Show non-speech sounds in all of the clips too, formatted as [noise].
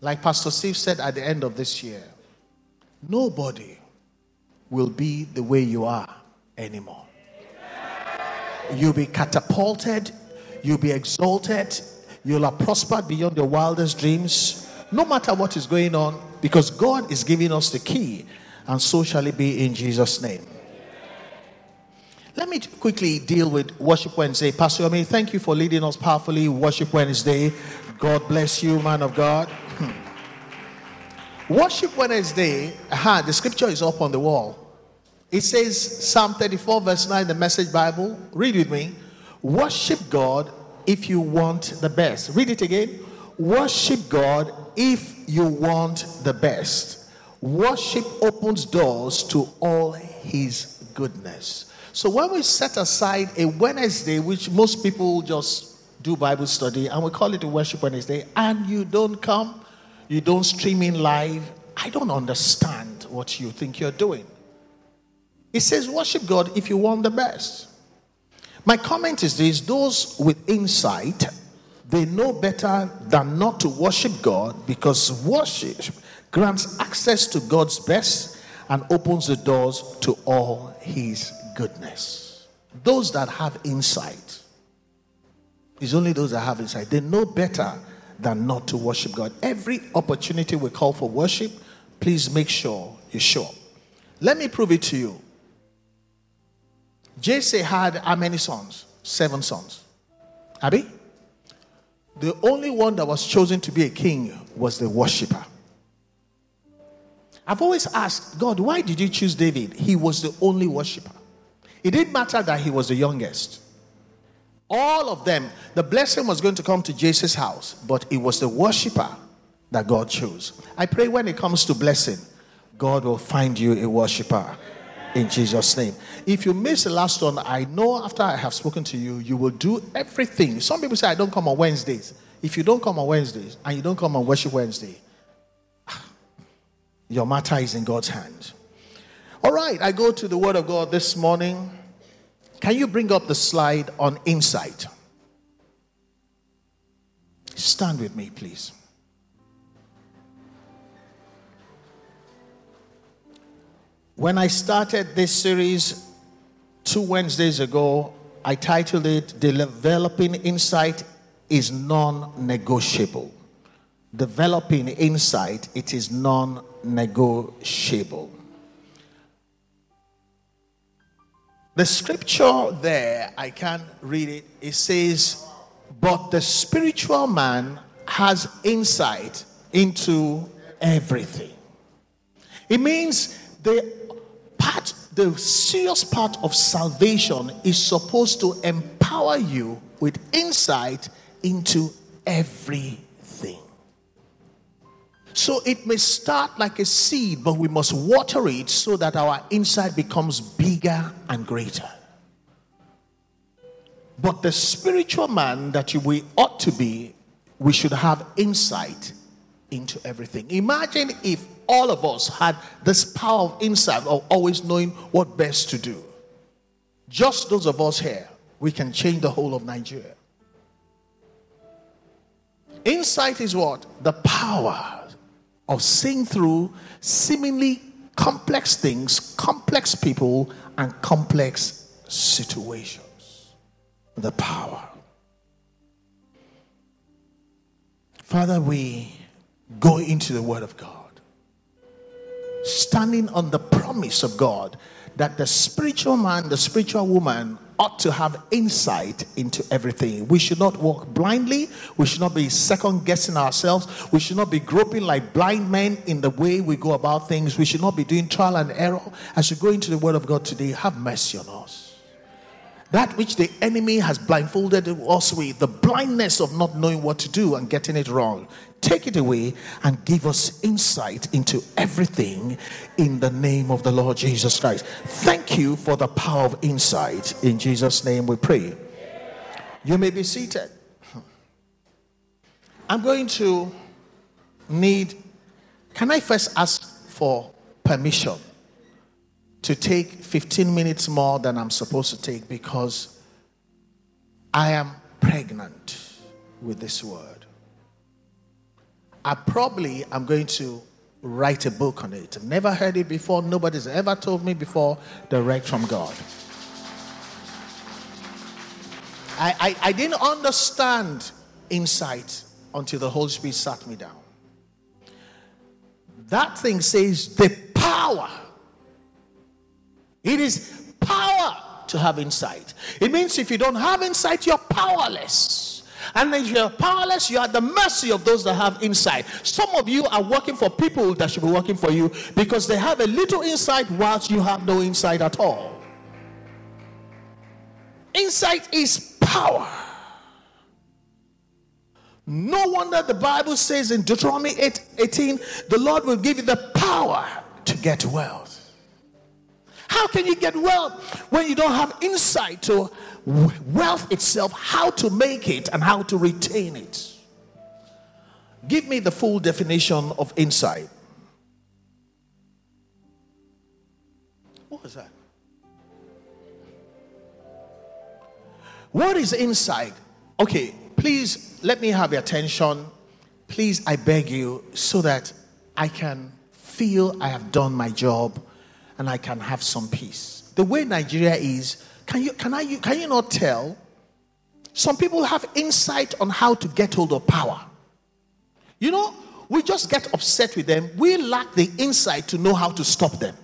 Like Pastor Steve said at the end of this year, nobody will be the way you are anymore. You'll be catapulted, you'll be exalted, you'll have prospered beyond your wildest dreams, no matter what is going on, because God is giving us the key, and so shall it be in Jesus' name. Let me quickly deal with Worship Wednesday. Pastor Yomi, thank you for leading us powerfully. Worship Wednesday. God bless you, man of God. Worship Wednesday, aha, the scripture is up on the wall. It says, Psalm 34, verse 9, the message Bible. Read with me. Worship God if you want the best. Read it again. Worship God if you want the best. Worship opens doors to all his goodness. So when we set aside a Wednesday, which most people just do Bible study, and we call it a worship Wednesday, and you don't come, you don't stream in live, I don't understand what you think you're doing. It says, worship God if you want the best. My comment is this those with insight, they know better than not to worship God because worship grants access to God's best and opens the doors to all His goodness. Those that have insight, it's only those that have insight, they know better than not to worship God. Every opportunity we call for worship, please make sure you show up. Let me prove it to you. Jesse had how many sons? Seven sons. Abby? The only one that was chosen to be a king was the worshiper. I've always asked God, why did you choose David? He was the only worshiper. It didn't matter that he was the youngest. All of them, the blessing was going to come to Jesse's house, but it was the worshiper that God chose. I pray when it comes to blessing, God will find you a worshiper in Jesus' name. If you miss the last one, I know after I have spoken to you, you will do everything. Some people say, I don't come on Wednesdays. If you don't come on Wednesdays and you don't come on Worship Wednesday, [sighs] your matter is in God's hands. All right, I go to the Word of God this morning. Can you bring up the slide on insight? Stand with me, please. When I started this series two Wednesdays ago, I titled it Developing Insight is Non Negotiable. Developing insight, it is non negotiable. The scripture there, I can't read it. It says, But the spiritual man has insight into everything. It means the part, the serious part of salvation is supposed to empower you with insight into everything. So it may start like a seed, but we must water it so that our insight becomes bigger and greater. But the spiritual man that we ought to be, we should have insight into everything. Imagine if all of us had this power of insight of always knowing what best to do. Just those of us here, we can change the whole of Nigeria. Insight is what? The power of seeing through seemingly complex things, complex people, and complex situations. The power. Father, we go into the Word of God standing on the promise of God that the spiritual man, the spiritual woman ought to have insight into everything. We should not walk blindly. We should not be second guessing ourselves. We should not be groping like blind men in the way we go about things. We should not be doing trial and error. As you go into the Word of God today, have mercy on us. That which the enemy has blindfolded us with, the blindness of not knowing what to do and getting it wrong. Take it away and give us insight into everything in the name of the Lord Jesus Christ. Thank you for the power of insight. In Jesus' name we pray. You may be seated. I'm going to need, can I first ask for permission? to take 15 minutes more than I'm supposed to take because I am pregnant with this word. I probably am going to write a book on it. I've never heard it before. Nobody's ever told me before. Direct from God. I, I, I didn't understand insight until the Holy Spirit sat me down. That thing says the power. It is power to have insight. It means if you don't have insight, you're powerless. And if you're powerless, you are at the mercy of those that have insight. Some of you are working for people that should be working for you because they have a little insight whilst you have no insight at all. Insight is power. No wonder the Bible says in Deuteronomy 8 18, the Lord will give you the power to get wealth. How can you get wealth when you don't have insight to wealth itself, how to make it and how to retain it? Give me the full definition of insight. What was that? What is insight? Okay, please let me have your attention. Please, I beg you, so that I can feel I have done my job and I can have some peace. The way Nigeria is, can you, can, I, can you not tell? Some people have insight on how to get hold of power. You know, we just get upset with them. We lack the insight to know how to stop them.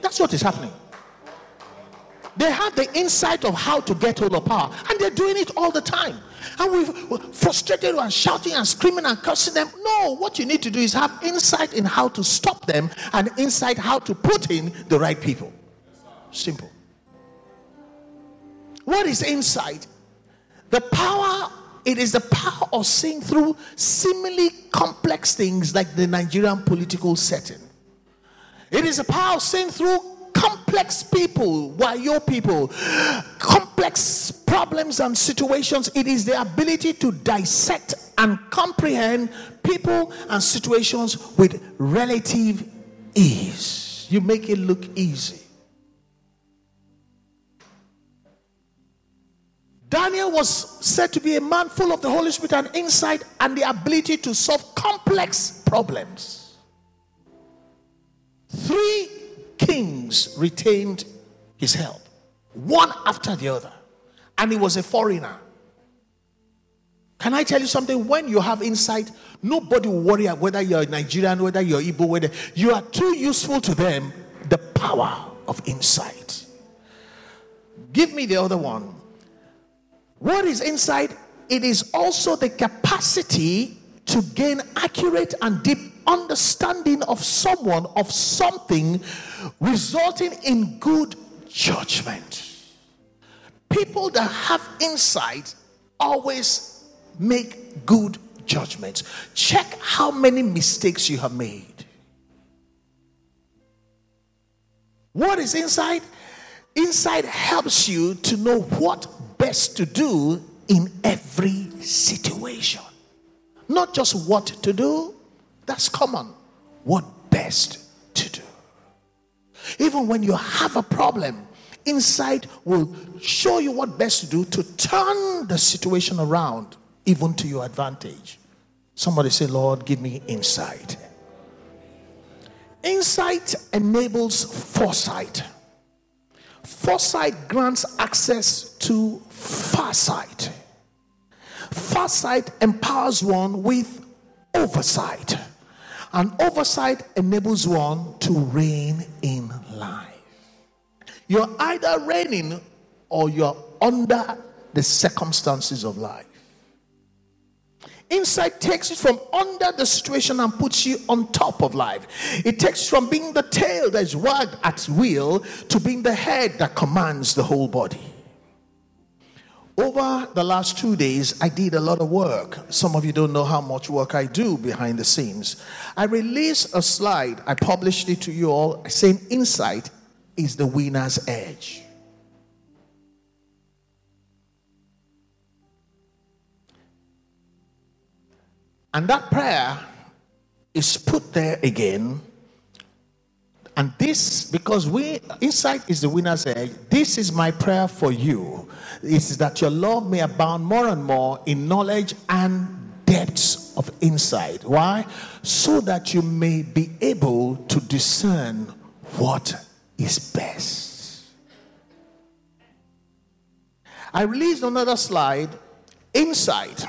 That's what is happening. They have the insight of how to get hold of power, and they're doing it all the time. And we're frustrated and shouting and screaming and cursing them. No, what you need to do is have insight in how to stop them and insight how to put in the right people. Simple. What is insight? The power, it is the power of seeing through seemingly complex things like the Nigerian political setting. It is a power of seeing through complex people, why your people, complex problems and situations. It is the ability to dissect and comprehend people and situations with relative ease. You make it look easy. Daniel was said to be a man full of the Holy Spirit and insight and the ability to solve complex problems. Three kings retained his help, one after the other. And he was a foreigner. Can I tell you something? When you have insight, nobody will worry about whether you're Nigerian, whether you're Igbo, whether you are too useful to them. The power of insight. Give me the other one. What is insight? It is also the capacity to gain accurate and deep understanding of someone, of something, resulting in good judgment. People that have insight always make good judgments. Check how many mistakes you have made. What is insight? Insight helps you to know what best to do in every situation. Not just what to do, that's common. What best to do. Even when you have a problem, insight will show you what best to do to turn the situation around, even to your advantage. Somebody say, Lord, give me insight. Insight enables foresight. Foresight grants access to farsight. Farsight empowers one with oversight. And oversight enables one to reign in life. You're either reigning or you're under the circumstances of life. Insight takes you from under the situation and puts you on top of life. It takes from being the tail that is wagged at will to being the head that commands the whole body. Over the last two days, I did a lot of work. Some of you don't know how much work I do behind the scenes. I released a slide, I published it to you all, saying, Insight is the winner's edge. And that prayer is put there again. And this, because we insight is the winner's edge, this is my prayer for you. Is that your love may abound more and more in knowledge and depths of insight. Why? So that you may be able to discern what is best. I released another slide. Insight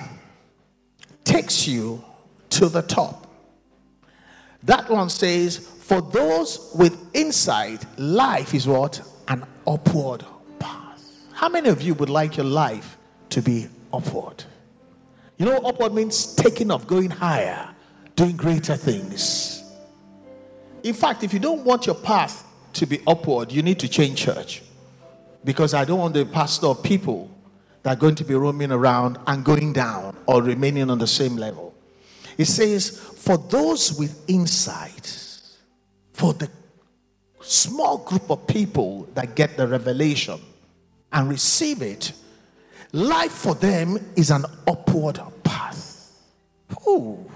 takes you to the top. That one says, For those with insight, life is what? An upward. How many of you would like your life to be upward? You know, upward means taking off, going higher, doing greater things. In fact, if you don't want your path to be upward, you need to change church. Because I don't want the pastor of people that are going to be roaming around and going down or remaining on the same level. It says, for those with insight, for the small group of people that get the revelation and receive it, life for them is an upward path. Ooh.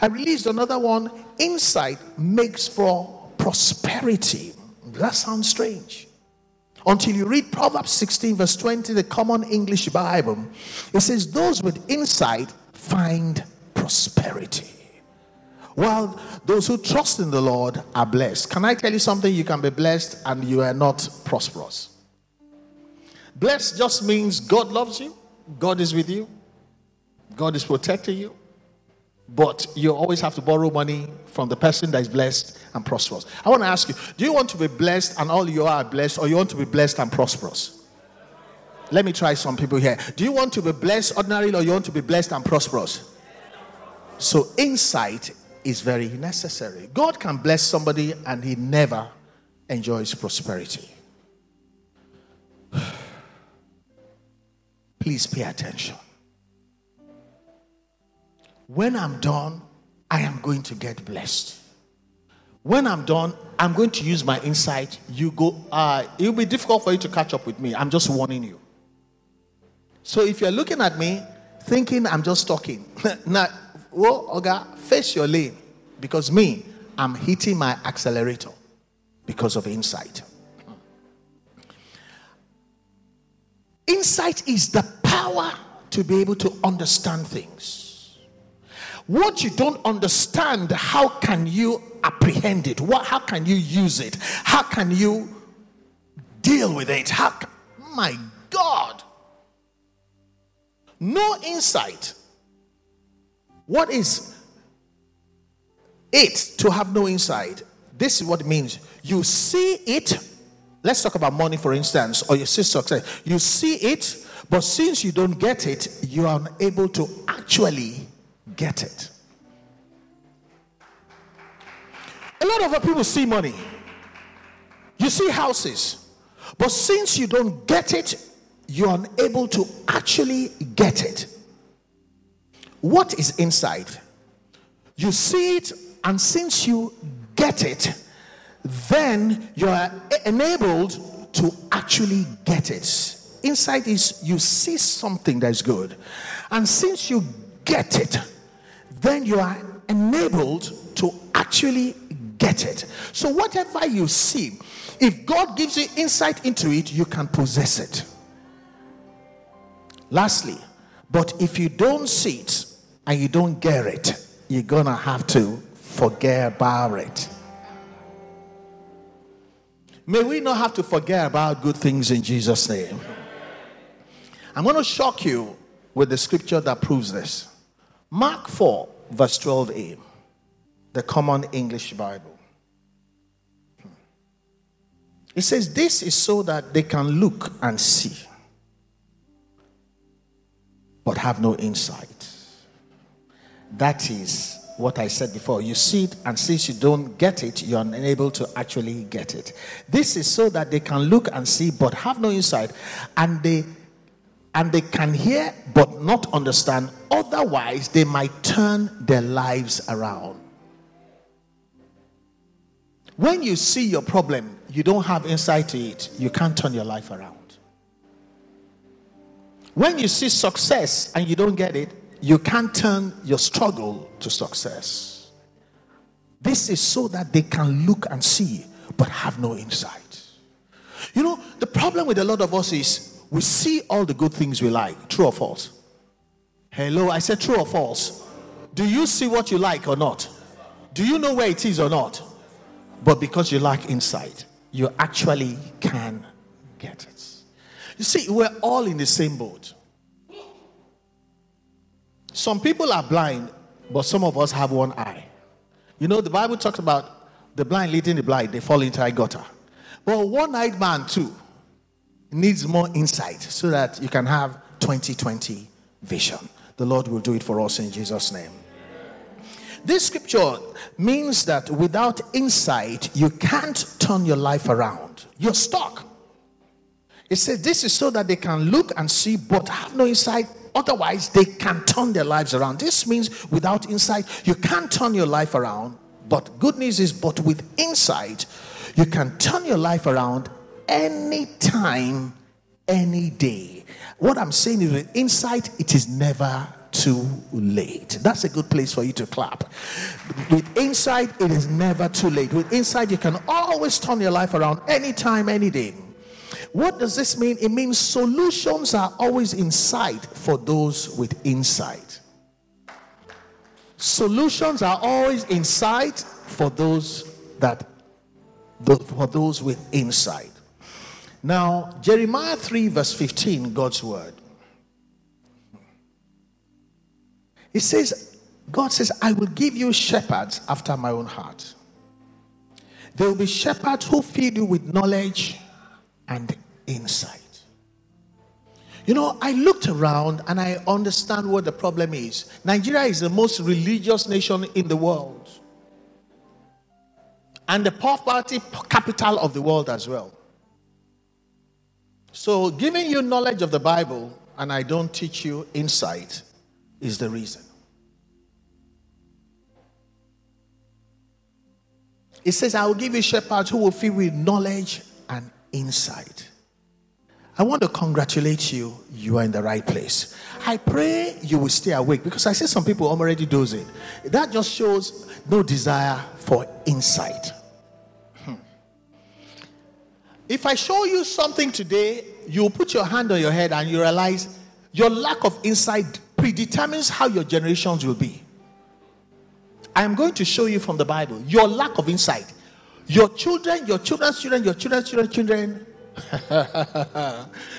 I released another one. Insight makes for prosperity. That sounds strange. Until you read Proverbs 16, verse 20, the common English Bible, it says, Those with insight find prosperity. While those who trust in the Lord are blessed. Can I tell you something? You can be blessed and you are not prosperous. Blessed just means God loves you, God is with you, God is protecting you, but you always have to borrow money from the person that is blessed and prosperous. I want to ask you do you want to be blessed and all you are blessed, or you want to be blessed and prosperous? Let me try some people here. Do you want to be blessed ordinarily, or you want to be blessed and prosperous? So, insight is very necessary. God can bless somebody and he never enjoys prosperity. Please pay attention. When I'm done, I am going to get blessed. When I'm done, I'm going to use my insight. You go, uh, it will be difficult for you to catch up with me. I'm just warning you. So if you're looking at me thinking I'm just talking, [laughs] now, well, Oga, face your lane because me, I'm hitting my accelerator because of insight. Insight is the power to be able to understand things. What you don't understand, how can you apprehend it? What, how can you use it? How can you deal with it? How can, my God. No insight. What is it to have no insight? This is what it means. You see it Let's talk about money, for instance, or you see success. You see it, but since you don't get it, you are unable to actually get it. A lot of people see money, you see houses, but since you don't get it, you're unable to actually get it. What is inside? You see it, and since you get it, then you are enabled to actually get it. Insight is you see something that's good, and since you get it, then you are enabled to actually get it. So, whatever you see, if God gives you insight into it, you can possess it. Lastly, but if you don't see it and you don't get it, you're gonna have to forget about it. May we not have to forget about good things in Jesus' name. I'm going to shock you with the scripture that proves this. Mark 4, verse 12a, the Common English Bible. Hmm. It says, This is so that they can look and see, but have no insight. That is what I said before. You see it, and since you don't get it, you're unable to actually get it. This is so that they can look and see, but have no insight, and they and they can hear but not understand. Otherwise, they might turn their lives around. When you see your problem, you don't have insight to it, you can't turn your life around. When you see success and you don't get it, you can't turn your struggle to success. This is so that they can look and see but have no insight. You know, the problem with a lot of us is we see all the good things we like. True or false? Hello, I said true or false? Do you see what you like or not? Do you know where it is or not? But because you lack insight, you actually can get it. You see, we're all in the same boat. Some people are blind, but some of us have one eye. You know, the Bible talks about the blind leading the blind, they fall into a gutter. But one eyed man, too, needs more insight so that you can have 2020 vision. The Lord will do it for us in Jesus' name. This scripture means that without insight, you can't turn your life around. You're stuck. It says this is so that they can look and see, but have no insight. Otherwise, they can turn their lives around. This means without insight, you can't turn your life around. But good news is, but with insight, you can turn your life around anytime, any day. What I'm saying is, with insight, it is never too late. That's a good place for you to clap. With insight, it is never too late. With insight, you can always turn your life around anytime, any day. What does this mean? It means solutions are always in sight for those with insight. Solutions are always in sight for those that for those with insight. Now, Jeremiah 3, verse 15, God's word. It says, God says, I will give you shepherds after my own heart. There will be shepherds who feed you with knowledge and insight. You know, I looked around and I understand what the problem is. Nigeria is the most religious nation in the world, and the poverty capital of the world as well. So, giving you knowledge of the Bible and I don't teach you insight is the reason. It says, I will give you shepherds who will fill with knowledge and insight. I want to congratulate you. You are in the right place. I pray you will stay awake because I see some people already dozing. That just shows no desire for insight. Hmm. If I show you something today, you put your hand on your head and you realize your lack of insight predetermines how your generations will be. I am going to show you from the Bible your lack of insight. Your children, your children's children, your children's children, children [laughs]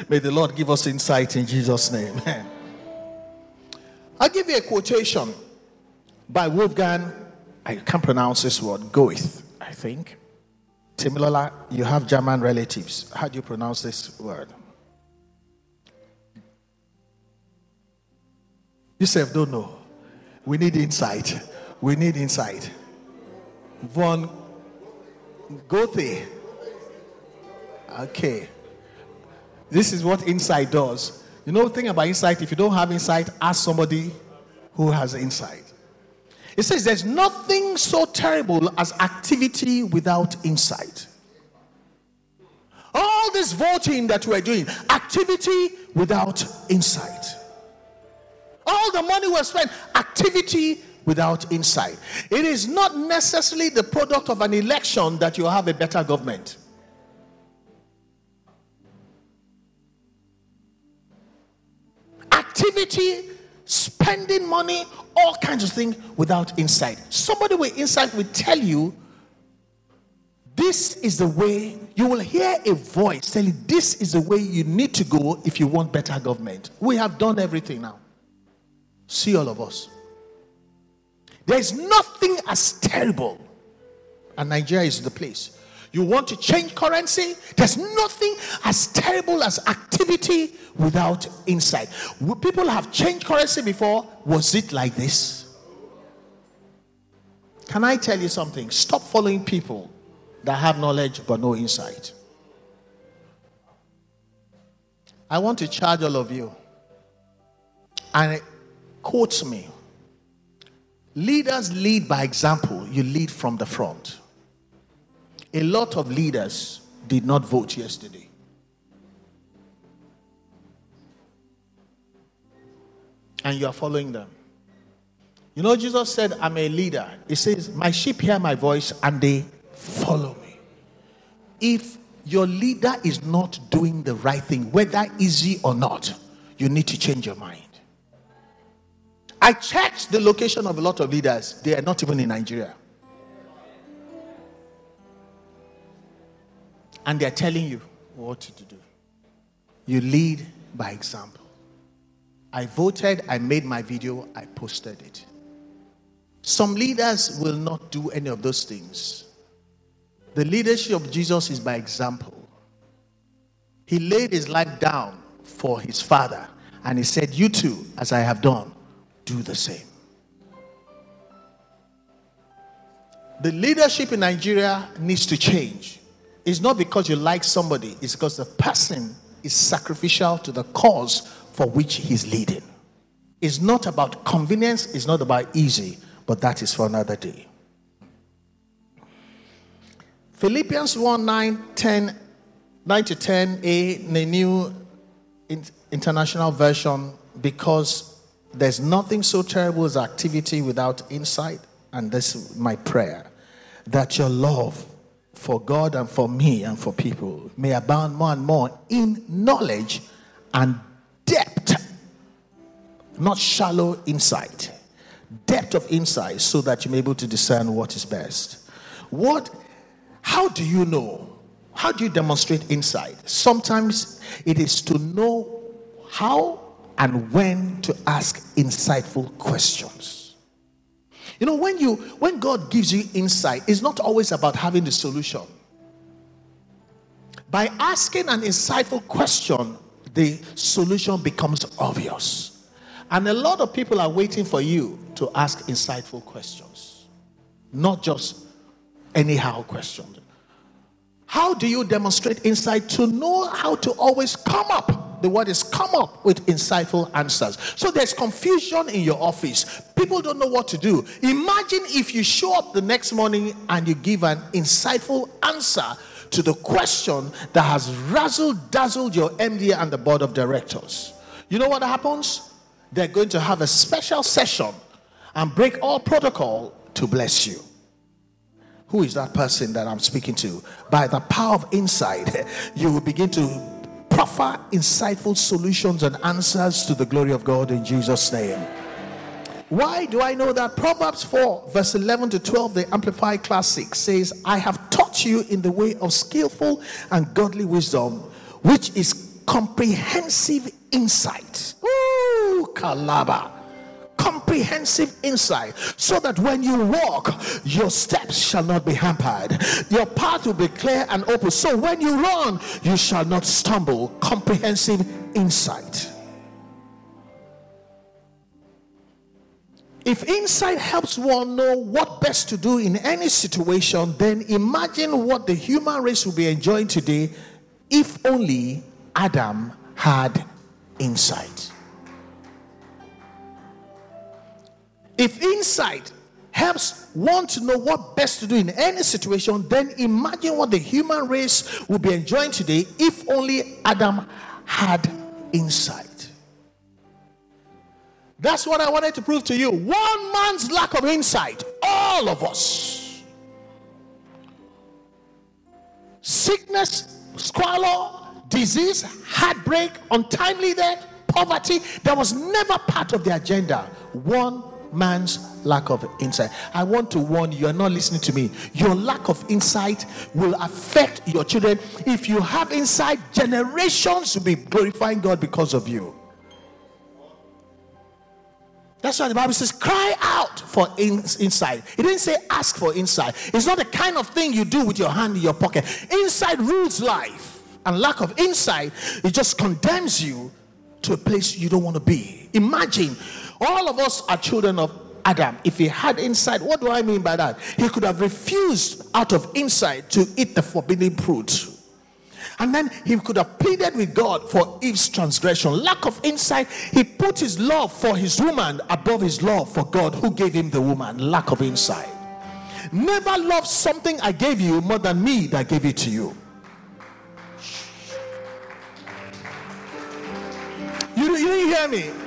May the Lord give us insight in Jesus' name. [laughs] I'll give you a quotation by Wolfgang. I can't pronounce this word. Goethe, I think. Similar, you have German relatives. How do you pronounce this word? You Yourself don't know. We need insight. We need insight. Von Goethe. Okay. This is what insight does. You know, the thing about insight, if you don't have insight, ask somebody who has insight. It says there's nothing so terrible as activity without insight. All this voting that we're doing, activity without insight. All the money we're spending, activity without insight. It is not necessarily the product of an election that you have a better government. Activity, spending money, all kinds of things without insight. Somebody with insight will tell you this is the way you will hear a voice telling this is the way you need to go if you want better government. We have done everything now. See all of us. There is nothing as terrible, and Nigeria is the place you want to change currency? There's nothing as terrible as activity without insight. People have changed currency before. Was it like this? Can I tell you something? Stop following people that have knowledge but no insight. I want to charge all of you. And it quotes me. Leaders lead by example, you lead from the front a lot of leaders did not vote yesterday. And you are following them. You know, Jesus said, I'm a leader. He says, My sheep hear my voice and they follow me. If your leader is not doing the right thing, whether easy or not, you need to change your mind. I checked the location of a lot of leaders, they are not even in Nigeria. And they're telling you what to do. You lead by example. I voted, I made my video, I posted it. Some leaders will not do any of those things. The leadership of Jesus is by example. He laid his life down for his father, and he said, You too, as I have done, do the same. The leadership in Nigeria needs to change. It's not because you like somebody, it's because the person is sacrificial to the cause for which he's leading. It's not about convenience, it's not about easy, but that is for another day. Philippians 1 9, 10, 9 to 10a in the New International Version, because there's nothing so terrible as activity without insight. And this is my prayer that your love for God and for me and for people may abound more and more in knowledge and depth, not shallow insight. Depth of insight so that you're able to discern what is best. What, how do you know? How do you demonstrate insight? Sometimes it is to know how and when to ask insightful questions. You know, when you when God gives you insight, it's not always about having the solution. By asking an insightful question, the solution becomes obvious. And a lot of people are waiting for you to ask insightful questions, not just anyhow questions. How do you demonstrate insight to know how to always come up the word is come up with insightful answers. So there's confusion in your office. People don't know what to do. Imagine if you show up the next morning and you give an insightful answer to the question that has razzled dazzled your MD and the board of directors. You know what happens? They're going to have a special session and break all protocol to bless you. Who is that person that I'm speaking to? By the power of insight, [laughs] you will begin to proffer insightful solutions and answers to the glory of God in Jesus' name. Why do I know that? Proverbs 4, verse 11 to 12, the Amplified Classic says, I have taught you in the way of skillful and godly wisdom, which is comprehensive insight. Ooh, Kalaba comprehensive insight so that when you walk, your steps shall not be hampered. Your path will be clear and open. So when you run, you shall not stumble. Comprehensive insight. If insight helps one know what best to do in any situation, then imagine what the human race will be enjoying today if only Adam had insight. If insight helps one to know what best to do in any situation, then imagine what the human race would be enjoying today if only Adam had insight. That's what I wanted to prove to you. One man's lack of insight, all of us. Sickness, squalor, disease, heartbreak, untimely death, poverty, that was never part of the agenda. One man's lack of insight. I want to warn you, you are not listening to me. Your lack of insight will affect your children. If you have insight, generations will be glorifying God because of you. That's why the Bible says, cry out for in- insight. It didn't say ask for insight. It's not the kind of thing you do with your hand in your pocket. Insight rules life. And lack of insight, it just condemns you to a place you don't want to be. Imagine all of us are children of Adam. If he had insight, what do I mean by that? He could have refused out of insight to eat the forbidden fruit. And then he could have pleaded with God for Eve's transgression. Lack of insight, he put his love for his woman above his love for God who gave him the woman. Lack of insight. Never love something I gave you more than me that gave it to you. You, you didn't hear me?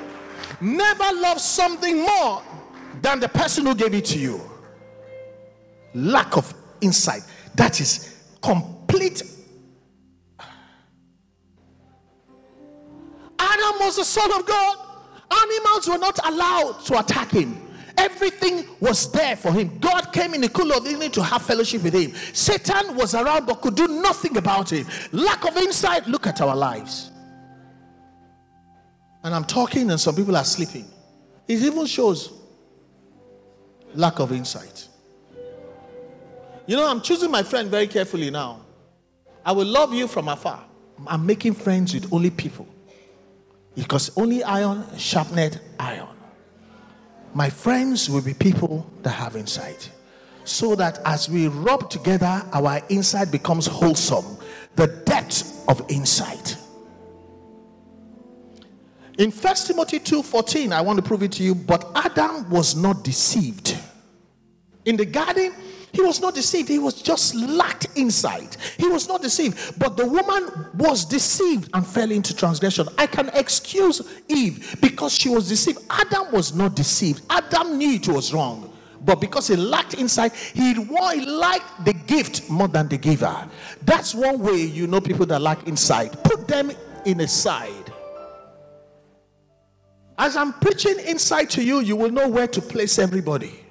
Never love something more than the person who gave it to you. Lack of insight. That is complete. Adam was the son of God. Animals were not allowed to attack him. Everything was there for him. God came in the cool of evening to have fellowship with him. Satan was around but could do nothing about him. Lack of insight. Look at our lives. And I'm talking, and some people are sleeping. It even shows lack of insight. You know, I'm choosing my friend very carefully now. I will love you from afar. I'm making friends with only people. Because only iron sharpened iron. My friends will be people that have insight. So that as we rub together, our insight becomes wholesome. The depth of insight. In 1 Timothy 2:14, I want to prove it to you, but Adam was not deceived. In the garden, he was not deceived. He was just lacked insight. He was not deceived. But the woman was deceived and fell into transgression. I can excuse Eve because she was deceived. Adam was not deceived. Adam knew it was wrong. But because he lacked insight, he, liked the gift more than the giver. That's one way you know people that lack insight. Put them in a side. As I'm preaching insight to you, you will know where to place everybody.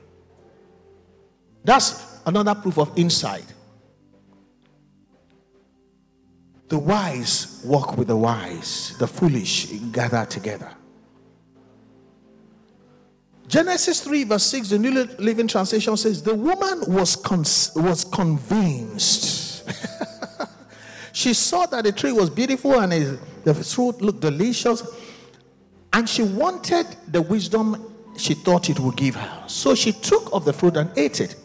That's another proof of insight. The wise walk with the wise, the foolish gather together. Genesis 3, verse 6, the New Living Translation says, The woman was, con- was convinced. [laughs] she saw that the tree was beautiful and the fruit looked delicious, and she wanted the wisdom she thought it would give her. So she took of the fruit and ate it.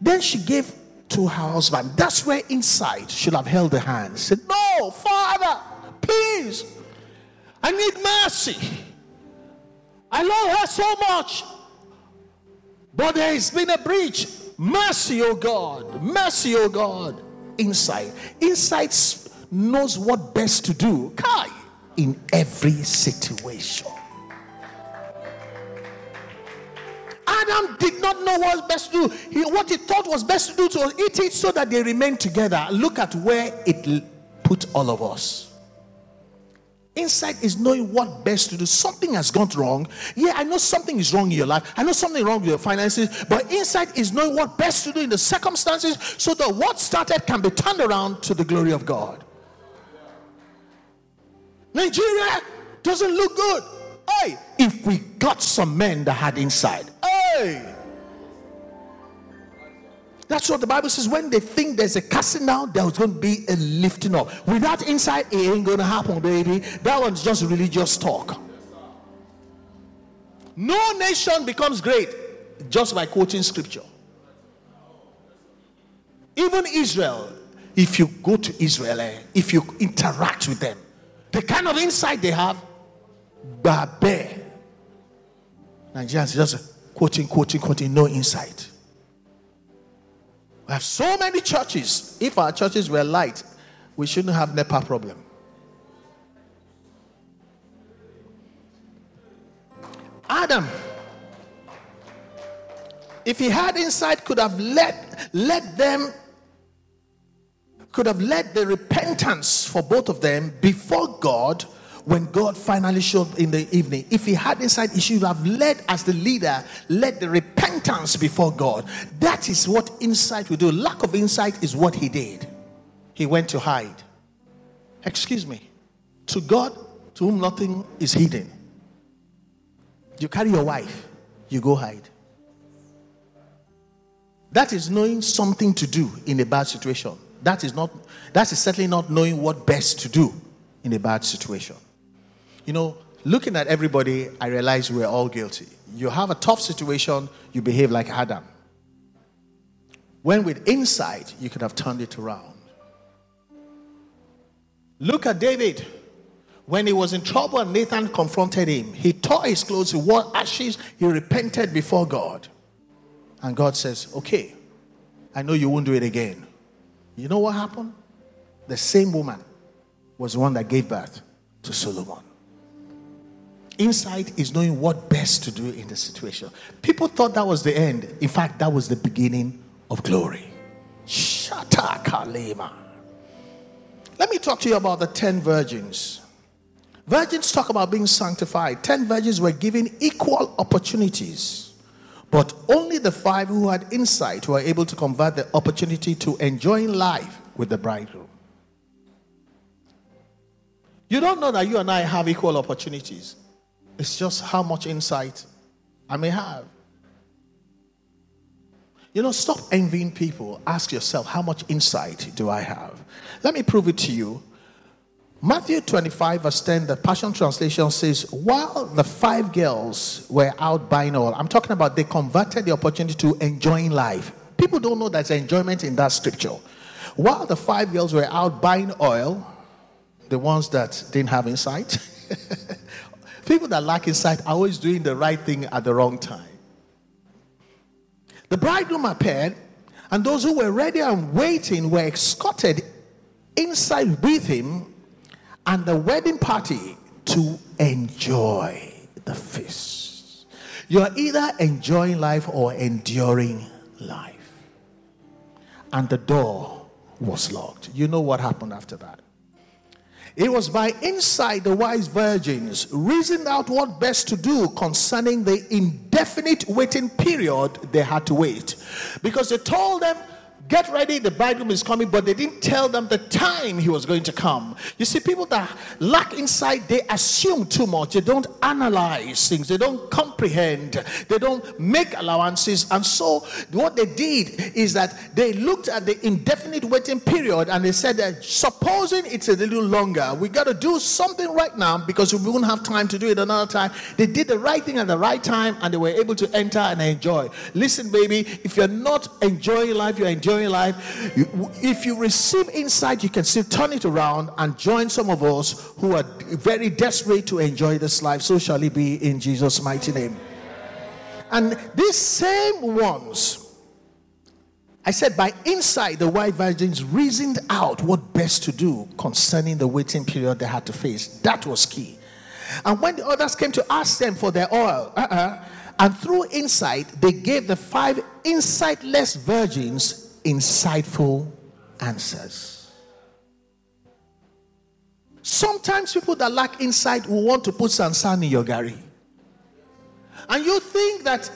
Then she gave to her husband. That's where inside should have held the hand. Said, No, Father, please, I need mercy. I love her so much. But there has been a breach. Mercy, oh God. Mercy, oh God. Insight. Insight knows what best to do. Kai. In every situation. Adam did not know what was best to do. He, what he thought was best to do to eat it so that they remain together. Look at where it put all of us. Insight is knowing what best to do. Something has gone wrong. Yeah, I know something is wrong in your life. I know something wrong with your finances. But insight is knowing what best to do in the circumstances so that what started can be turned around to the glory of God. Nigeria doesn't look good. Hey, if we got some men that had insight, hey. That's what the Bible says. When they think there's a casting down, there's going to be a lifting up. Without insight, it ain't going to happen, baby. That one's just religious talk. No nation becomes great just by quoting scripture. Even Israel, if you go to Israel, eh, if you interact with them, the kind of insight they have, Babe. Nigerians just quoting, quoting, quoting, no insight. We have so many churches. If our churches were light, we shouldn't have NEPA problem. Adam, if he had insight, could have let let them could have led the repentance for both of them before God when God finally showed in the evening, if he had insight, he should have led as the leader, led the repentance before God. That is what insight will do. Lack of insight is what he did. He went to hide. Excuse me. To God, to whom nothing is hidden. You carry your wife, you go hide. That is knowing something to do in a bad situation. That is not that is certainly not knowing what best to do in a bad situation. You know, looking at everybody, I realize we're all guilty. You have a tough situation, you behave like Adam. When with insight, you could have turned it around. Look at David. When he was in trouble and Nathan confronted him, he tore his clothes, he wore ashes, he repented before God. And God says, Okay, I know you won't do it again. You know what happened? The same woman was the one that gave birth to Solomon. Insight is knowing what best to do in the situation. People thought that was the end. In fact, that was the beginning of glory. Shata Kalema. Let me talk to you about the 10 virgins. Virgins talk about being sanctified. Ten virgins were given equal opportunities, but only the five who had insight were able to convert the opportunity to enjoying life with the bridegroom. You don't know that you and I have equal opportunities. It's just how much insight I may have. You know, stop envying people. Ask yourself, how much insight do I have? Let me prove it to you. Matthew 25, verse 10, the Passion Translation says, While the five girls were out buying oil, I'm talking about they converted the opportunity to enjoying life. People don't know there's enjoyment in that scripture. While the five girls were out buying oil, the ones that didn't have insight, [laughs] people that lack insight are always doing the right thing at the wrong time. The bridegroom appeared, and those who were ready and waiting were escorted inside with him and the wedding party to enjoy the feast. You're either enjoying life or enduring life. And the door was locked. You know what happened after that. It was by insight the wise virgins reasoned out what best to do concerning the indefinite waiting period they had to wait. Because they told them Get ready, the bridegroom is coming, but they didn't tell them the time he was going to come. You see, people that lack insight, they assume too much. They don't analyze things, they don't comprehend, they don't make allowances. And so, what they did is that they looked at the indefinite waiting period and they said that supposing it's a little longer, we got to do something right now because we won't have time to do it another time. They did the right thing at the right time and they were able to enter and enjoy. Listen, baby, if you're not enjoying life, you're enjoying life. if you receive insight, you can still turn it around and join some of us who are very desperate to enjoy this life. So shall it be in Jesus' mighty name. And these same ones, I said, by insight, the white virgins reasoned out what best to do concerning the waiting period they had to face. That was key. And when the others came to ask them for their oil, uh-uh, and through insight, they gave the five insightless virgins insightful answers. Sometimes people that lack insight will want to put sansan in your gari. And you think that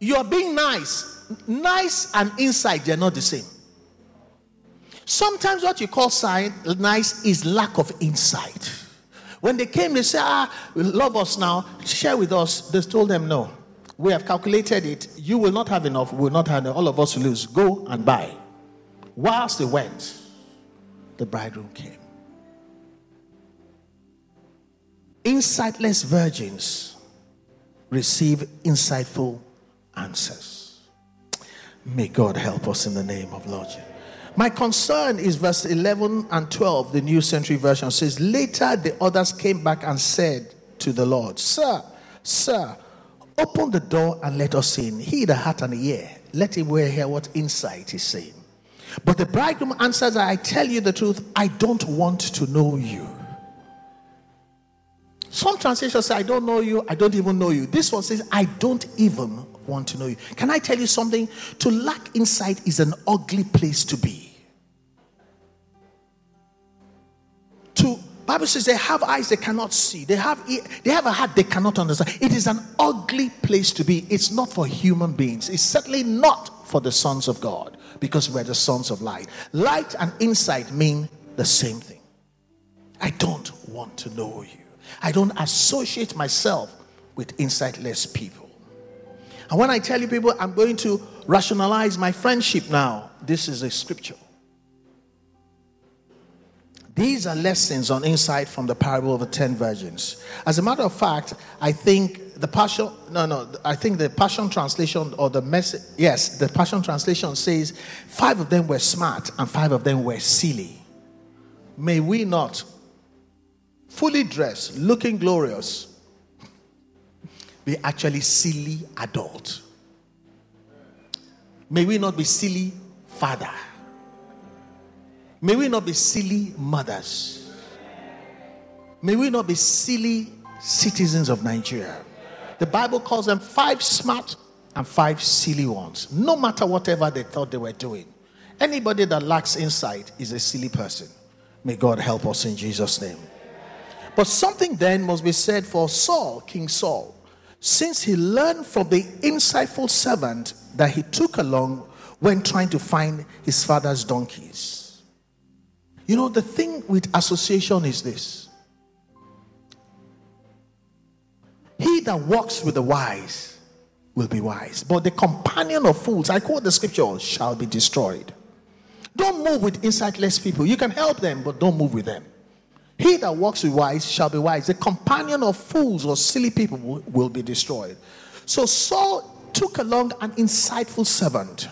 you're being nice. Nice and insight, they're not the same. Sometimes what you call nice is lack of insight. When they came, they said, Ah, love us now, share with us. They told them no. We have calculated it. You will not have enough. We will not have enough. All of us lose. Go and buy. Whilst they went, the bridegroom came. Insightless virgins receive insightful answers. May God help us in the name of Lord. My concern is verse 11 and 12, the New Century Version says, Later the others came back and said to the Lord, Sir, Sir, Open the door and let us in. He that hath an ear, let him hear what insight is saying. But the bridegroom answers, I tell you the truth, I don't want to know you. Some translations say, I don't know you, I don't even know you. This one says, I don't even want to know you. Can I tell you something? To lack insight is an ugly place to be. Bible says they have eyes they cannot see. They have ear, they have a heart they cannot understand. It is an ugly place to be. It's not for human beings. It's certainly not for the sons of God because we're the sons of light. Light and insight mean the same thing. I don't want to know you. I don't associate myself with insightless people. And when I tell you people I'm going to rationalize my friendship now, this is a scripture. These are lessons on insight from the parable of the ten virgins. As a matter of fact, I think the passion no no I think the passion translation or the message yes the passion translation says five of them were smart and five of them were silly. May we not fully dressed, looking glorious, be actually silly adult. May we not be silly father. May we not be silly mothers. May we not be silly citizens of Nigeria. The Bible calls them five smart and five silly ones, no matter whatever they thought they were doing. Anybody that lacks insight is a silly person. May God help us in Jesus' name. But something then must be said for Saul, King Saul, since he learned from the insightful servant that he took along when trying to find his father's donkeys. You know, the thing with association is this he that walks with the wise will be wise, but the companion of fools, I quote the scripture, shall be destroyed. Don't move with insightless people. You can help them, but don't move with them. He that walks with wise shall be wise. The companion of fools or silly people will, be destroyed. So Saul took along an insightful servant.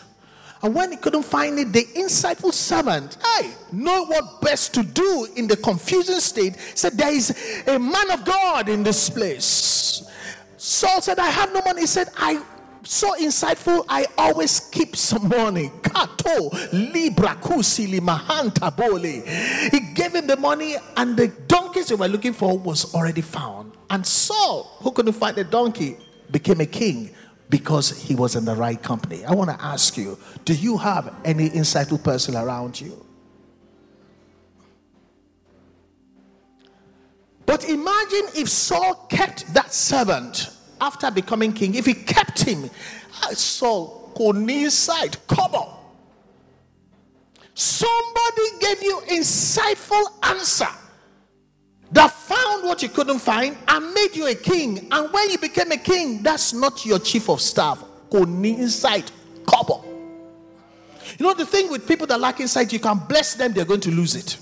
And when he couldn't find it, the insightful servant, hey, know what best to do in the confusing state, said, There is a man of God in this place. Saul said, I have no money. He said, I so insightful, I always keep some money. [laughs] Kato libra kusili mahanta bole. He gave him the money, and the donkeys they were looking for was already found. And Saul, who couldn't find the donkey, became a king because he was in the right company. I want to ask you do you have any insightful person around you? But imagine if Saul kept that servant after becoming king, if he kept him, ah, Saul could inside, come on. Somebody gave you insightful answer that found what you couldn't find and made you a king. And when you became a king, that's not your chief of staff. Insight, couple. You know the thing with people that lack insight, you can bless them, they're going to lose it.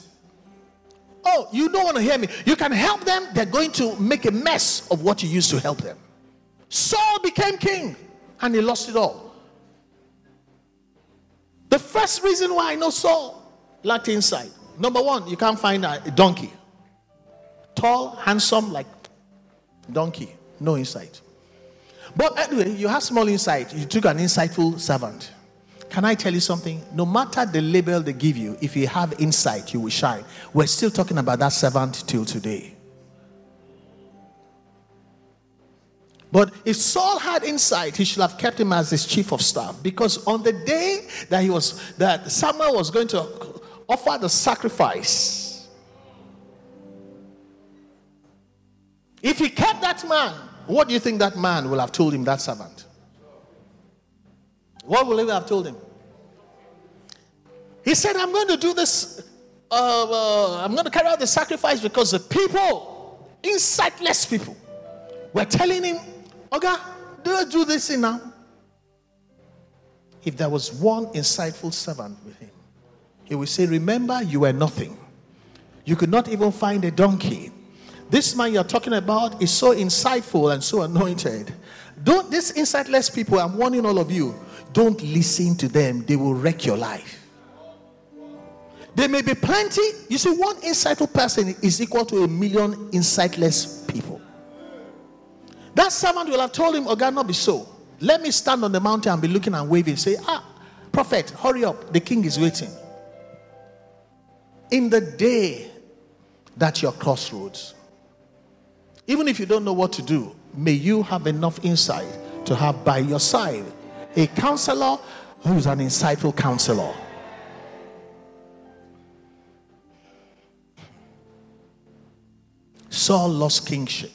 Oh, you don't want to hear me. You can help them, they're going to make a mess of what you used to help them. Saul became king and he lost it all. The first reason why I know Saul lacked insight number one, you can't find a donkey. Tall, handsome, like donkey, no insight. But anyway, you have small insight. You took an insightful servant. Can I tell you something? No matter the label they give you, if you have insight, you will shine. We're still talking about that servant till today. But if Saul had insight, he should have kept him as his chief of staff. Because on the day that he was that Samuel was going to offer the sacrifice, if he kept that man, what do you think that man will have told him, that servant? What will he have told him? He said, I'm going to do this, uh, uh, I'm going to carry out the sacrifice because the people, insightless people, were telling him Okay, do do this thing now. If there was one insightful servant with him, he would say, Remember, you were nothing. You could not even find a donkey. This man you're talking about is so insightful and so anointed. Don't these insightless people, I'm warning all of you, don't listen to them. They will wreck your life. There may be plenty. You see, one insightful person is equal to a million insightless people. That servant will have told him, Oh God, not be so. Let me stand on the mountain and be looking and waving. Say, Ah, prophet, hurry up. The king is waiting. In the day that you're crossroads, even if you don't know what to do, may you have enough insight to have by your side a counselor who's an insightful counselor. Saul lost kingship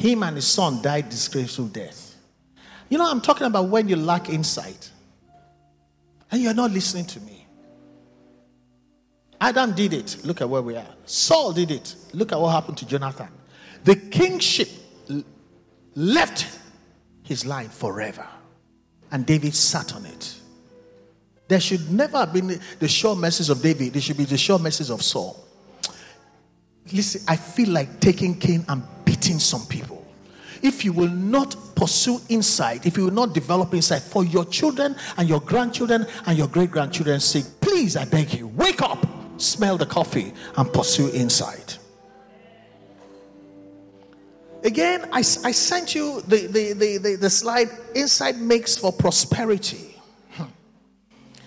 him and his son died disgraceful death. You know, I'm talking about when you lack insight and you're not listening to me. Adam did it. Look at where we are. Saul did it. Look at what happened to Jonathan. The kingship left his line forever, and David sat on it. There should never have been the sure message of David, there should be the sure message of Saul. Listen, I feel like taking cane and beating some people. If you will not pursue insight, if you will not develop insight for your children and your grandchildren and your great grandchildren's sake, please, I beg you, wake up, smell the coffee, and pursue insight. Again, I, I sent you the, the, the, the, the slide Insight makes for prosperity. Hmm.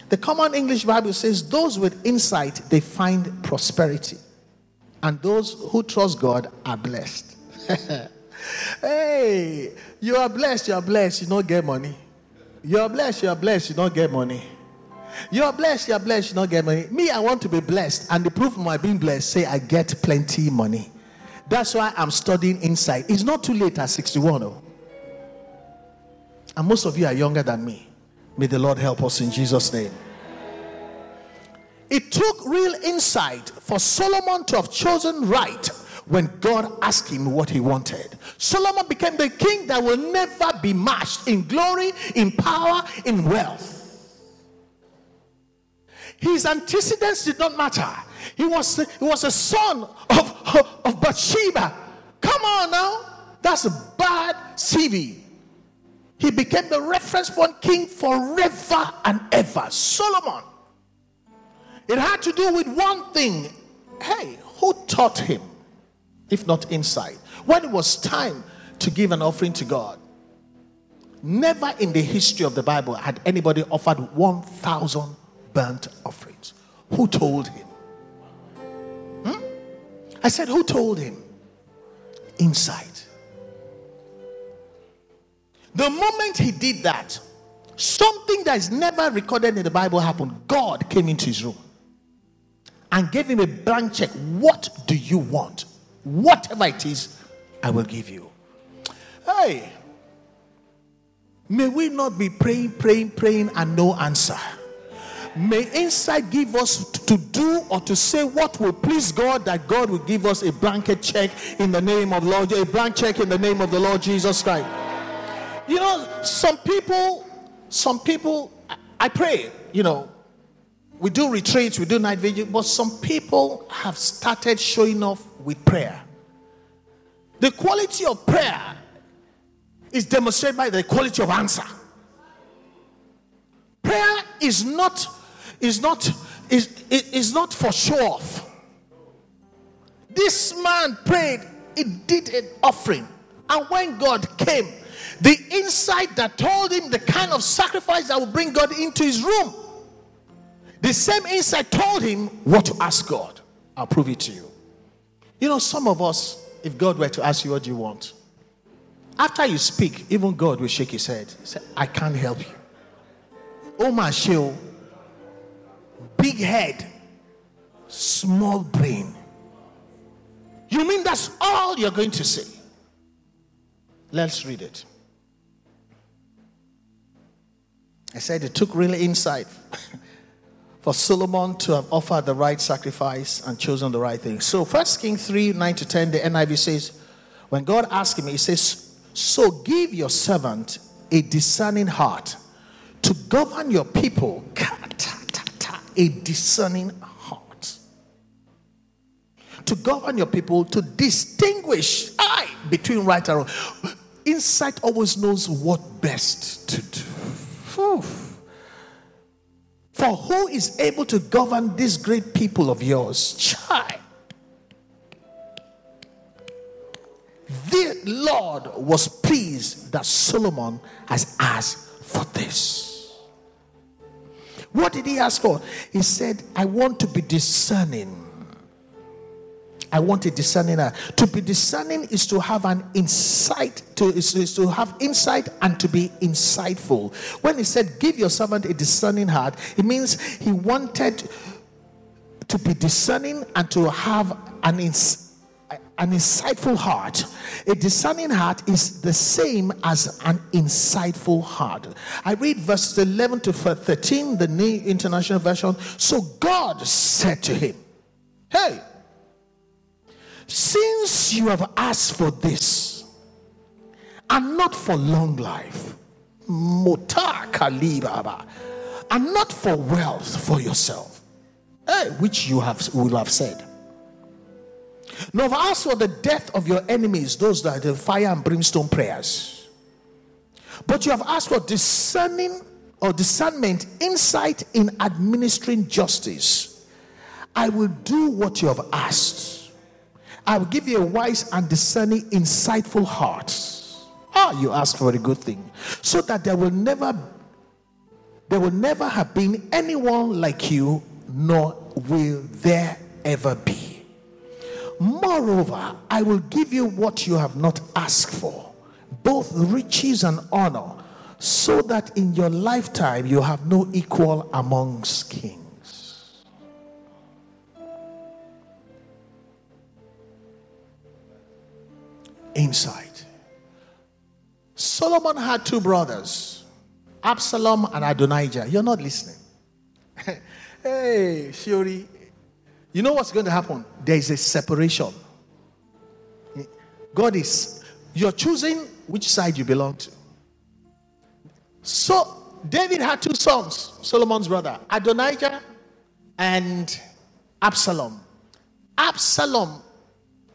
The Common English Bible says, Those with insight, they find prosperity. And those who trust God are blessed. [laughs] hey, you are blessed, you are blessed, you don't get money. You are blessed, you are blessed, you don't get money. You are blessed, you are blessed, you don't get money. Me, I want to be blessed. And the proof of my being blessed say I get plenty money. That's why I'm studying insight. It's not too late at 61. Oh. And most of you are younger than me. May the Lord help us in Jesus' name. It took real insight for Solomon to have chosen right when God asked him what he wanted. Solomon became the king that will never be matched in glory, in power, in wealth. His antecedents did not matter. He was, he was a son of, of, of Bathsheba. Come on now. That's a bad CV. He became the reference point king forever and ever. Solomon. It had to do with one thing. Hey, who taught him? If not insight. When it was time to give an offering to God, never in the history of the Bible had anybody offered 1,000 burnt offerings. Who told him? I said, Who told him? Insight. The moment he did that, something that is never recorded in the Bible happened. God came into his room and gave him a blank check. What do you want? Whatever it is, I will give you. Hey, may we not be praying, praying, praying, and no answer. May insight give us to do or to say what will please God, that God will give us a blanket check in the name of Lord, a blank check in the name of the Lord Jesus Christ. You know, some people, some people, I pray, you know, we do retreats, we do night vigil, but some people have started showing off with prayer. The quality of prayer is demonstrated by the quality of answer. Prayer is not is not is, is not for show off. This man prayed, he did an offering, and when God came, the insight that told him the kind of sacrifice that would bring God into his room, the same insight told him what to ask God. I'll prove it to you. You know, some of us, if God were to ask you what do you want, after you speak, even God will shake his head. Say, I can't help you. Oh my shield big head, small brain. You mean that's all you're going to say? Let's read it. I said it took really insight [laughs] for Solomon to have offered the right sacrifice and chosen the right thing. So, First King 3 9 to 10, the NIV says, when God asked him, He says, So give your servant a discerning heart to govern your people [laughs] a discerning heart. To govern your people, to distinguish I, between right and wrong. Insight always knows what best to do. Whew. For who is able to govern this great people of yours? Child. The Lord was pleased that Solomon has asked for this. What did he ask for? He said, I want to be discerning. I want a discerning eye. To be discerning is to have an insight, to, is, is to have insight and to be insightful. When he said, Give your servant a discerning heart, it means he wanted to be discerning and to have an insight an insightful heart. A discerning heart is the same as an insightful heart. I read verses 11 to 13, the New International Version. So God said to him, Hey, since you have asked for this and not for long life, and not for wealth for yourself, hey, which you have will have said have asked for the death of your enemies, those that are the fire and brimstone prayers. But you have asked for discerning or discernment, insight in administering justice. I will do what you have asked. I will give you a wise and discerning, insightful heart. Ah, you ask for a good thing. So that there will never there will never have been anyone like you, nor will there ever be. Moreover, I will give you what you have not asked for, both riches and honor, so that in your lifetime you have no equal amongst kings. insight. Solomon had two brothers, Absalom and Adonijah. You're not listening. [laughs] hey, Shuri, you know what's going to happen? There is a separation. God is, you're choosing which side you belong to. So, David had two sons, Solomon's brother, Adonijah and Absalom. Absalom,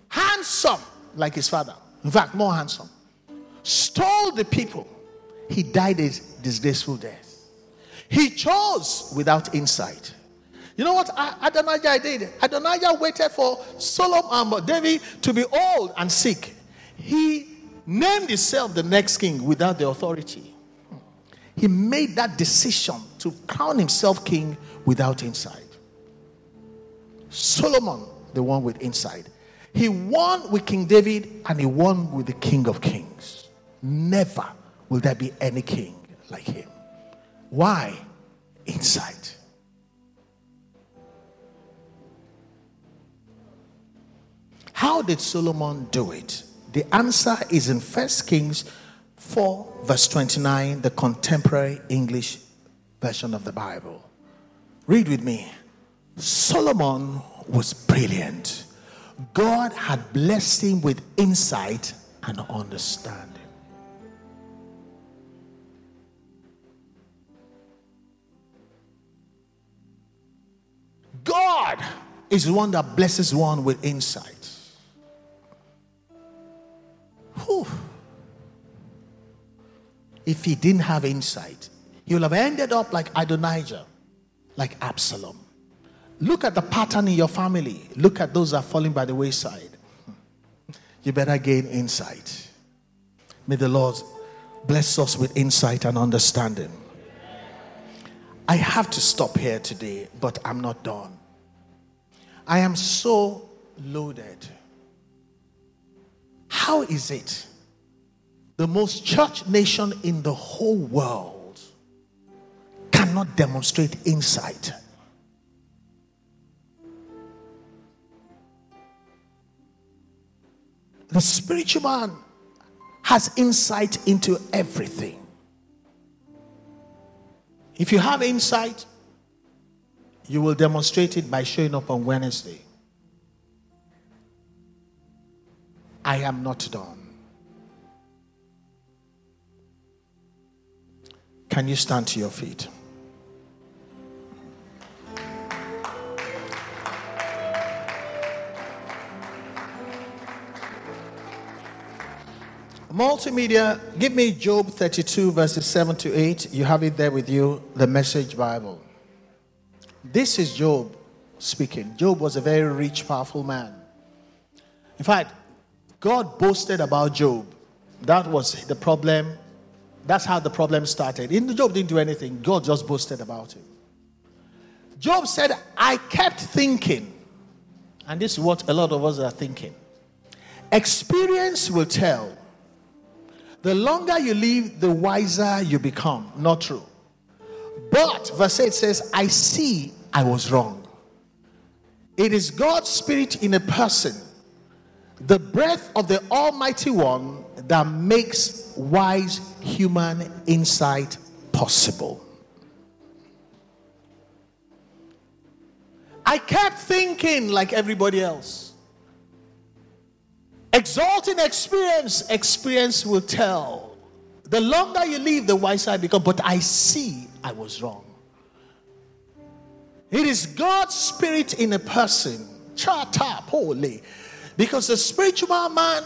handsome like his father, in fact, more handsome, stole the people. He died a disgraceful death. He chose without insight. You know what Adonijah did? Adonijah waited for Solomon, um, David to be old and sick. He named himself the next king without the authority. He made that decision to crown himself king without insight. Solomon, the one with insight. He won with King David and he won with the King of Kings. Never will there be any king like him. Why? Insight. How did Solomon do it? The answer is in 1 Kings 4, verse 29, the contemporary English version of the Bible. Read with me. Solomon was brilliant. God had blessed him with insight and understanding. God is the one that blesses one with insight. Whew. If he didn't have insight, he would have ended up like Adonijah, like Absalom. Look at the pattern in your family. Look at those that are falling by the wayside. You better gain insight. May the Lord bless us with insight and understanding. I have to stop here today, but I'm not done. I am so loaded. How is it the most church nation in the whole world cannot demonstrate insight? The spiritual man has insight into everything. If you have insight, you will demonstrate it by showing up on Wednesday. I am not done. Can you stand to your feet? Multimedia, give me Job 32, verses 7 to 8. You have it there with you, the Message Bible. This is Job speaking. Job was a very rich, powerful man. In fact, God boasted about Job. That was the problem. That's how the problem started. In Job didn't do anything. God just boasted about him. Job said, I kept thinking, and this is what a lot of us are thinking. Experience will tell. The longer you live, the wiser you become. Not true. But verse 8 says, I see I was wrong. It is God's spirit in a person the breath of the Almighty One that makes wise human insight possible. I kept thinking like everybody else. Exalting experience, experience will tell. The longer you live, the wiser I become. But I see I was wrong. It is God's spirit in a person. Chata, holy because the spiritual man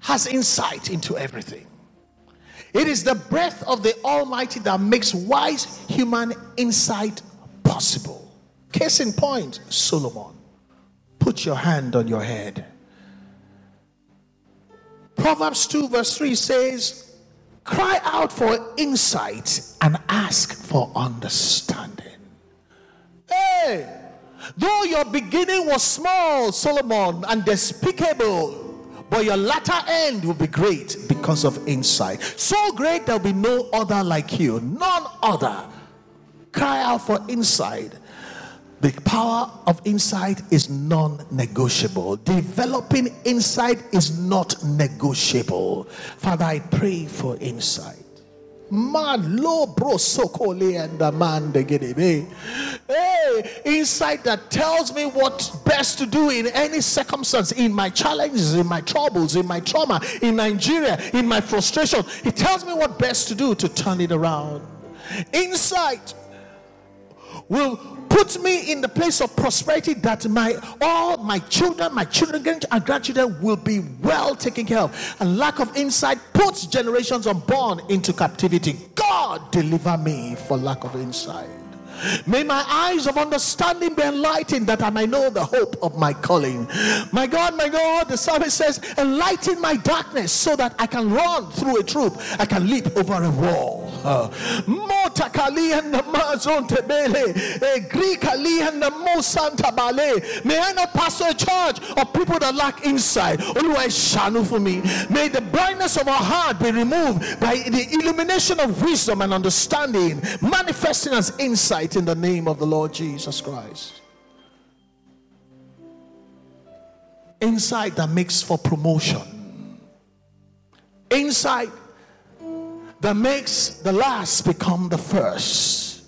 has insight into everything. It is the breath of the Almighty that makes wise human insight possible. Case in point, Solomon. Put your hand on your head. Proverbs 2, verse 3 says, Cry out for insight and ask for understanding. Hey! Though your beginning was small, Solomon, and despicable, but your latter end will be great because of insight. So great there'll be no other like you, none other. Cry out for insight. The power of insight is non negotiable. Developing insight is not negotiable. Father, I pray for insight. Man, low bro, sokole and the man de Hey, insight that tells me what best to do in any circumstance, in my challenges, in my troubles, in my trauma, in Nigeria, in my frustration. It tells me what best to do to turn it around. Insight will put me in the place of prosperity that my all my children, my children and grandchildren will be well taken care of. And lack of insight puts generations unborn into captivity. God deliver me for lack of insight. May my eyes of understanding be enlightened that I may know the hope of my calling. My God, my God, the psalmist says, enlighten my darkness so that I can run through a troop, I can leap over a wall. Motakali and the Mazon Tebele, eh, Greekali and the Mosanta Bale. May I not pass a charge of people that lack insight. Always eh, shanu for me. May the blindness of our heart be removed by the illumination of wisdom and understanding, manifesting as insight in the name of the Lord Jesus Christ. Insight that makes for promotion. Insight that makes the last become the first.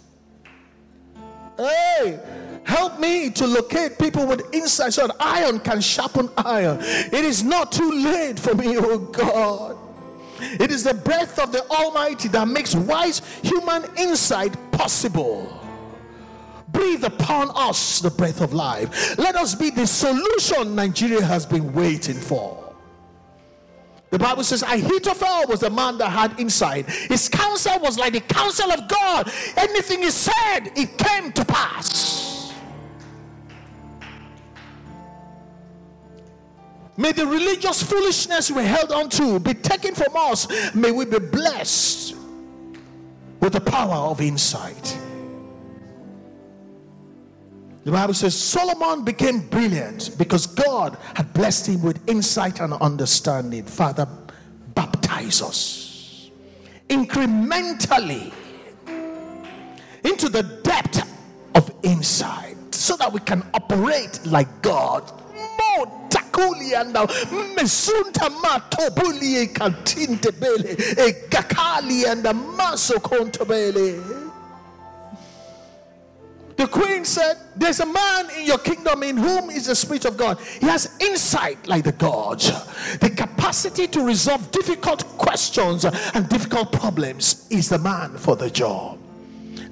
Hey, help me to locate people with insight so that iron can sharpen iron. It is not too late for me, oh God. It is the breath of the Almighty that makes wise human insight possible breathe upon us the breath of life. Let us be the solution Nigeria has been waiting for. The Bible says Ahithophel was the man that had insight. His counsel was like the counsel of God. Anything he said, it came to pass. May the religious foolishness we held on to be taken from us. May we be blessed with the power of insight. The Bible says Solomon became brilliant because God had blessed him with insight and understanding. Father, baptize us incrementally into the depth of insight so that we can operate like God. and The queen said, There's a man in your kingdom in whom is the Spirit of God. He has insight like the gods, the capacity to resolve difficult questions and difficult problems is the man for the job.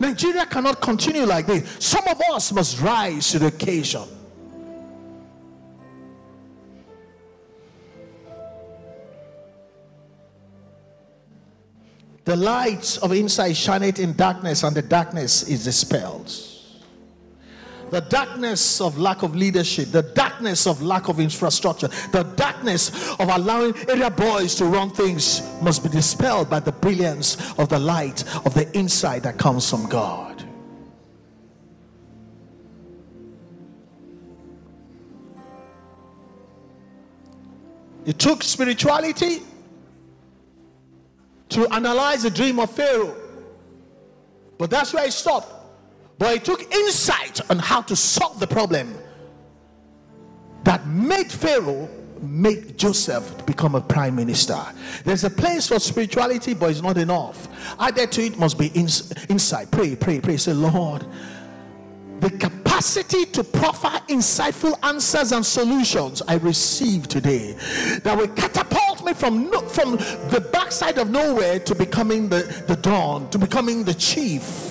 Nigeria cannot continue like this. Some of us must rise to the occasion. The light of insight shineth in darkness, and the darkness is dispelled the darkness of lack of leadership, the darkness of lack of infrastructure, the darkness of allowing area boys to run things must be dispelled by the brilliance of the light of the insight that comes from God. It took spirituality to analyze the dream of Pharaoh, but that's where it stopped. But it took insight on how to solve the problem that made Pharaoh make Joseph become a prime minister. There's a place for spirituality, but it's not enough. Added to it must be ins- insight. Pray, pray, pray. Say, Lord, the capacity to proffer insightful answers and solutions I receive today that will catapult me from, no, from the backside of nowhere to becoming the, the dawn, to becoming the chief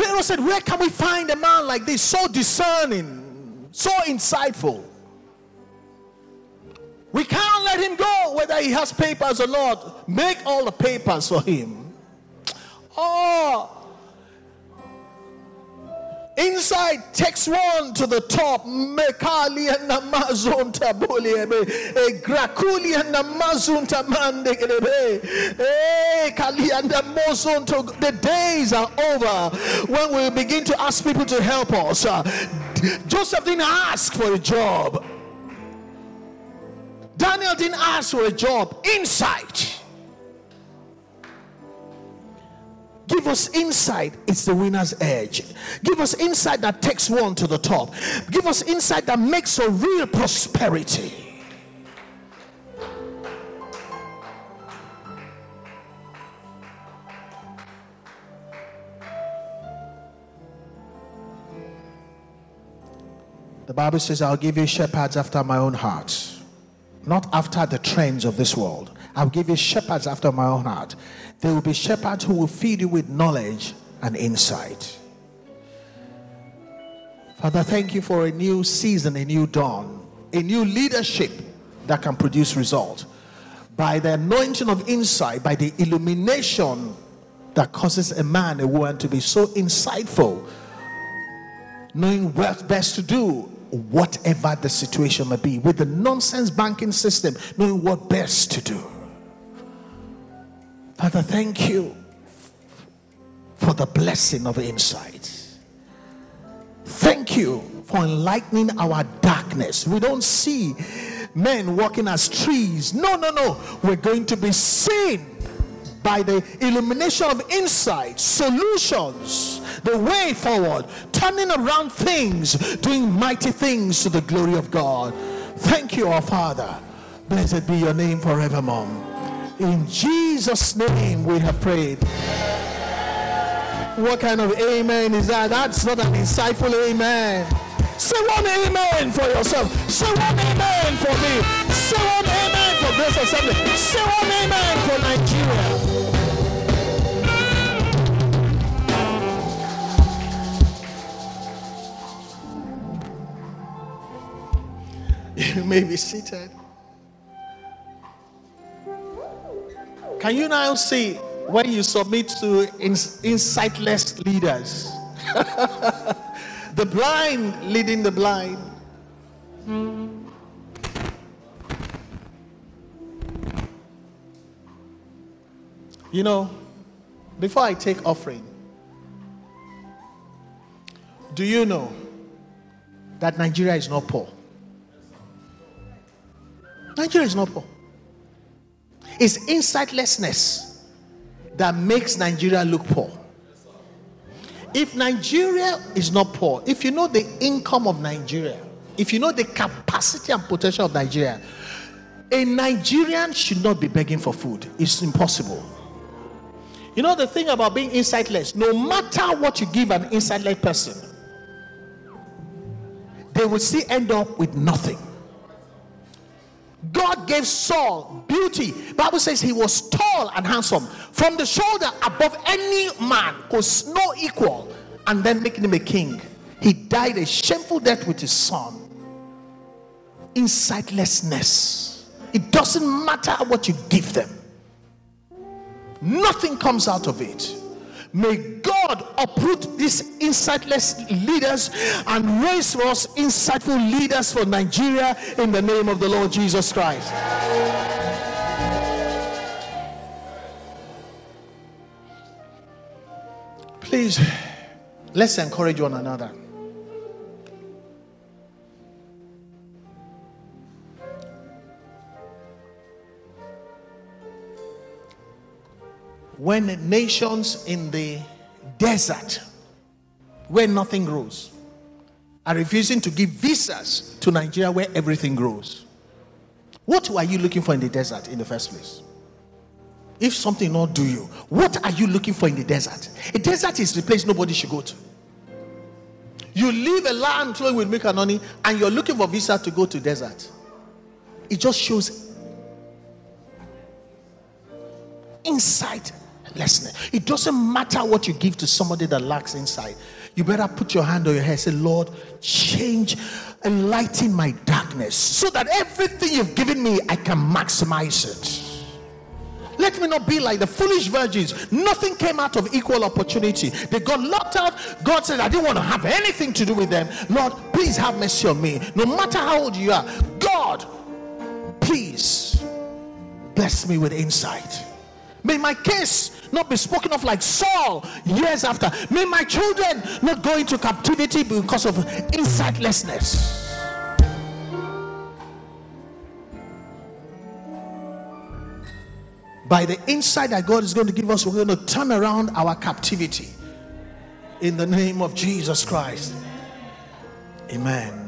Pharaoh said, Where can we find a man like this, so discerning, so insightful? We can't let him go whether he has papers or not. Make all the papers for him. Oh, Inside takes one to the top. Mekali and Amazon taboliebe. E grakuli and Amazon tamande Eh, Kali and Amazon The days are over when we begin to ask people to help us. Uh, Joseph didn't ask for a job. Daniel didn't ask for a job. Insight Give us insight, it's the winner's edge. Give us insight that takes one to the top. Give us insight that makes a real prosperity. The Bible says, I'll give you shepherds after my own heart, not after the trends of this world. I'll give you shepherds after my own heart. There will be shepherds who will feed you with knowledge and insight. Father, thank you for a new season, a new dawn, a new leadership that can produce result. By the anointing of insight, by the illumination that causes a man, a woman to be so insightful, knowing what best to do whatever the situation may be, with the nonsense banking system, knowing what best to do. Father, thank you for the blessing of insight. Thank you for enlightening our darkness. We don't see men walking as trees. No, no, no. We're going to be seen by the illumination of insight, solutions, the way forward, turning around things, doing mighty things to the glory of God. Thank you, our Father. Blessed be your name forevermore. In Jesus' name we have prayed. What kind of amen is that? That's not an insightful amen. Say one amen for yourself. Say one amen for me. Say one amen for Grace Assembly. Say one amen for Nigeria. [laughs] You may be seated. Can you now see when you submit to insightless leaders? [laughs] the blind leading the blind. You know, before I take offering, do you know that Nigeria is not poor? Nigeria is not poor. It's insightlessness that makes Nigeria look poor. If Nigeria is not poor, if you know the income of Nigeria, if you know the capacity and potential of Nigeria, a Nigerian should not be begging for food. It's impossible. You know the thing about being insightless, no matter what you give an insightless person, they will still end up with nothing. God gave Saul beauty. Bible says he was tall and handsome. From the shoulder above any man was no equal. And then making him a king. He died a shameful death with his son. Insightlessness. It doesn't matter what you give them. Nothing comes out of it. May God uproot these insightless leaders and raise for us insightful leaders for Nigeria in the name of the Lord Jesus Christ. Please, let's encourage one another. when nations in the desert where nothing grows are refusing to give visas to Nigeria where everything grows. What are you looking for in the desert in the first place? If something not do you, what are you looking for in the desert? A desert is the place nobody should go to. You leave a land flowing with milk and honey, and you're looking for visa to go to desert. It just shows insight Listen, it doesn't matter what you give to somebody that lacks insight. You better put your hand on your head say, Lord, change, enlighten my darkness so that everything you've given me, I can maximize it. Let me not be like the foolish virgins. Nothing came out of equal opportunity. They got locked out. God said, I didn't want to have anything to do with them. Lord, please have mercy on me. No matter how old you are, God, please bless me with insight. May my case not be spoken of like Saul years after. May my children not go into captivity because of insightlessness. by the insight that God is going to give us, we're going to turn around our captivity in the name of Jesus Christ. Amen.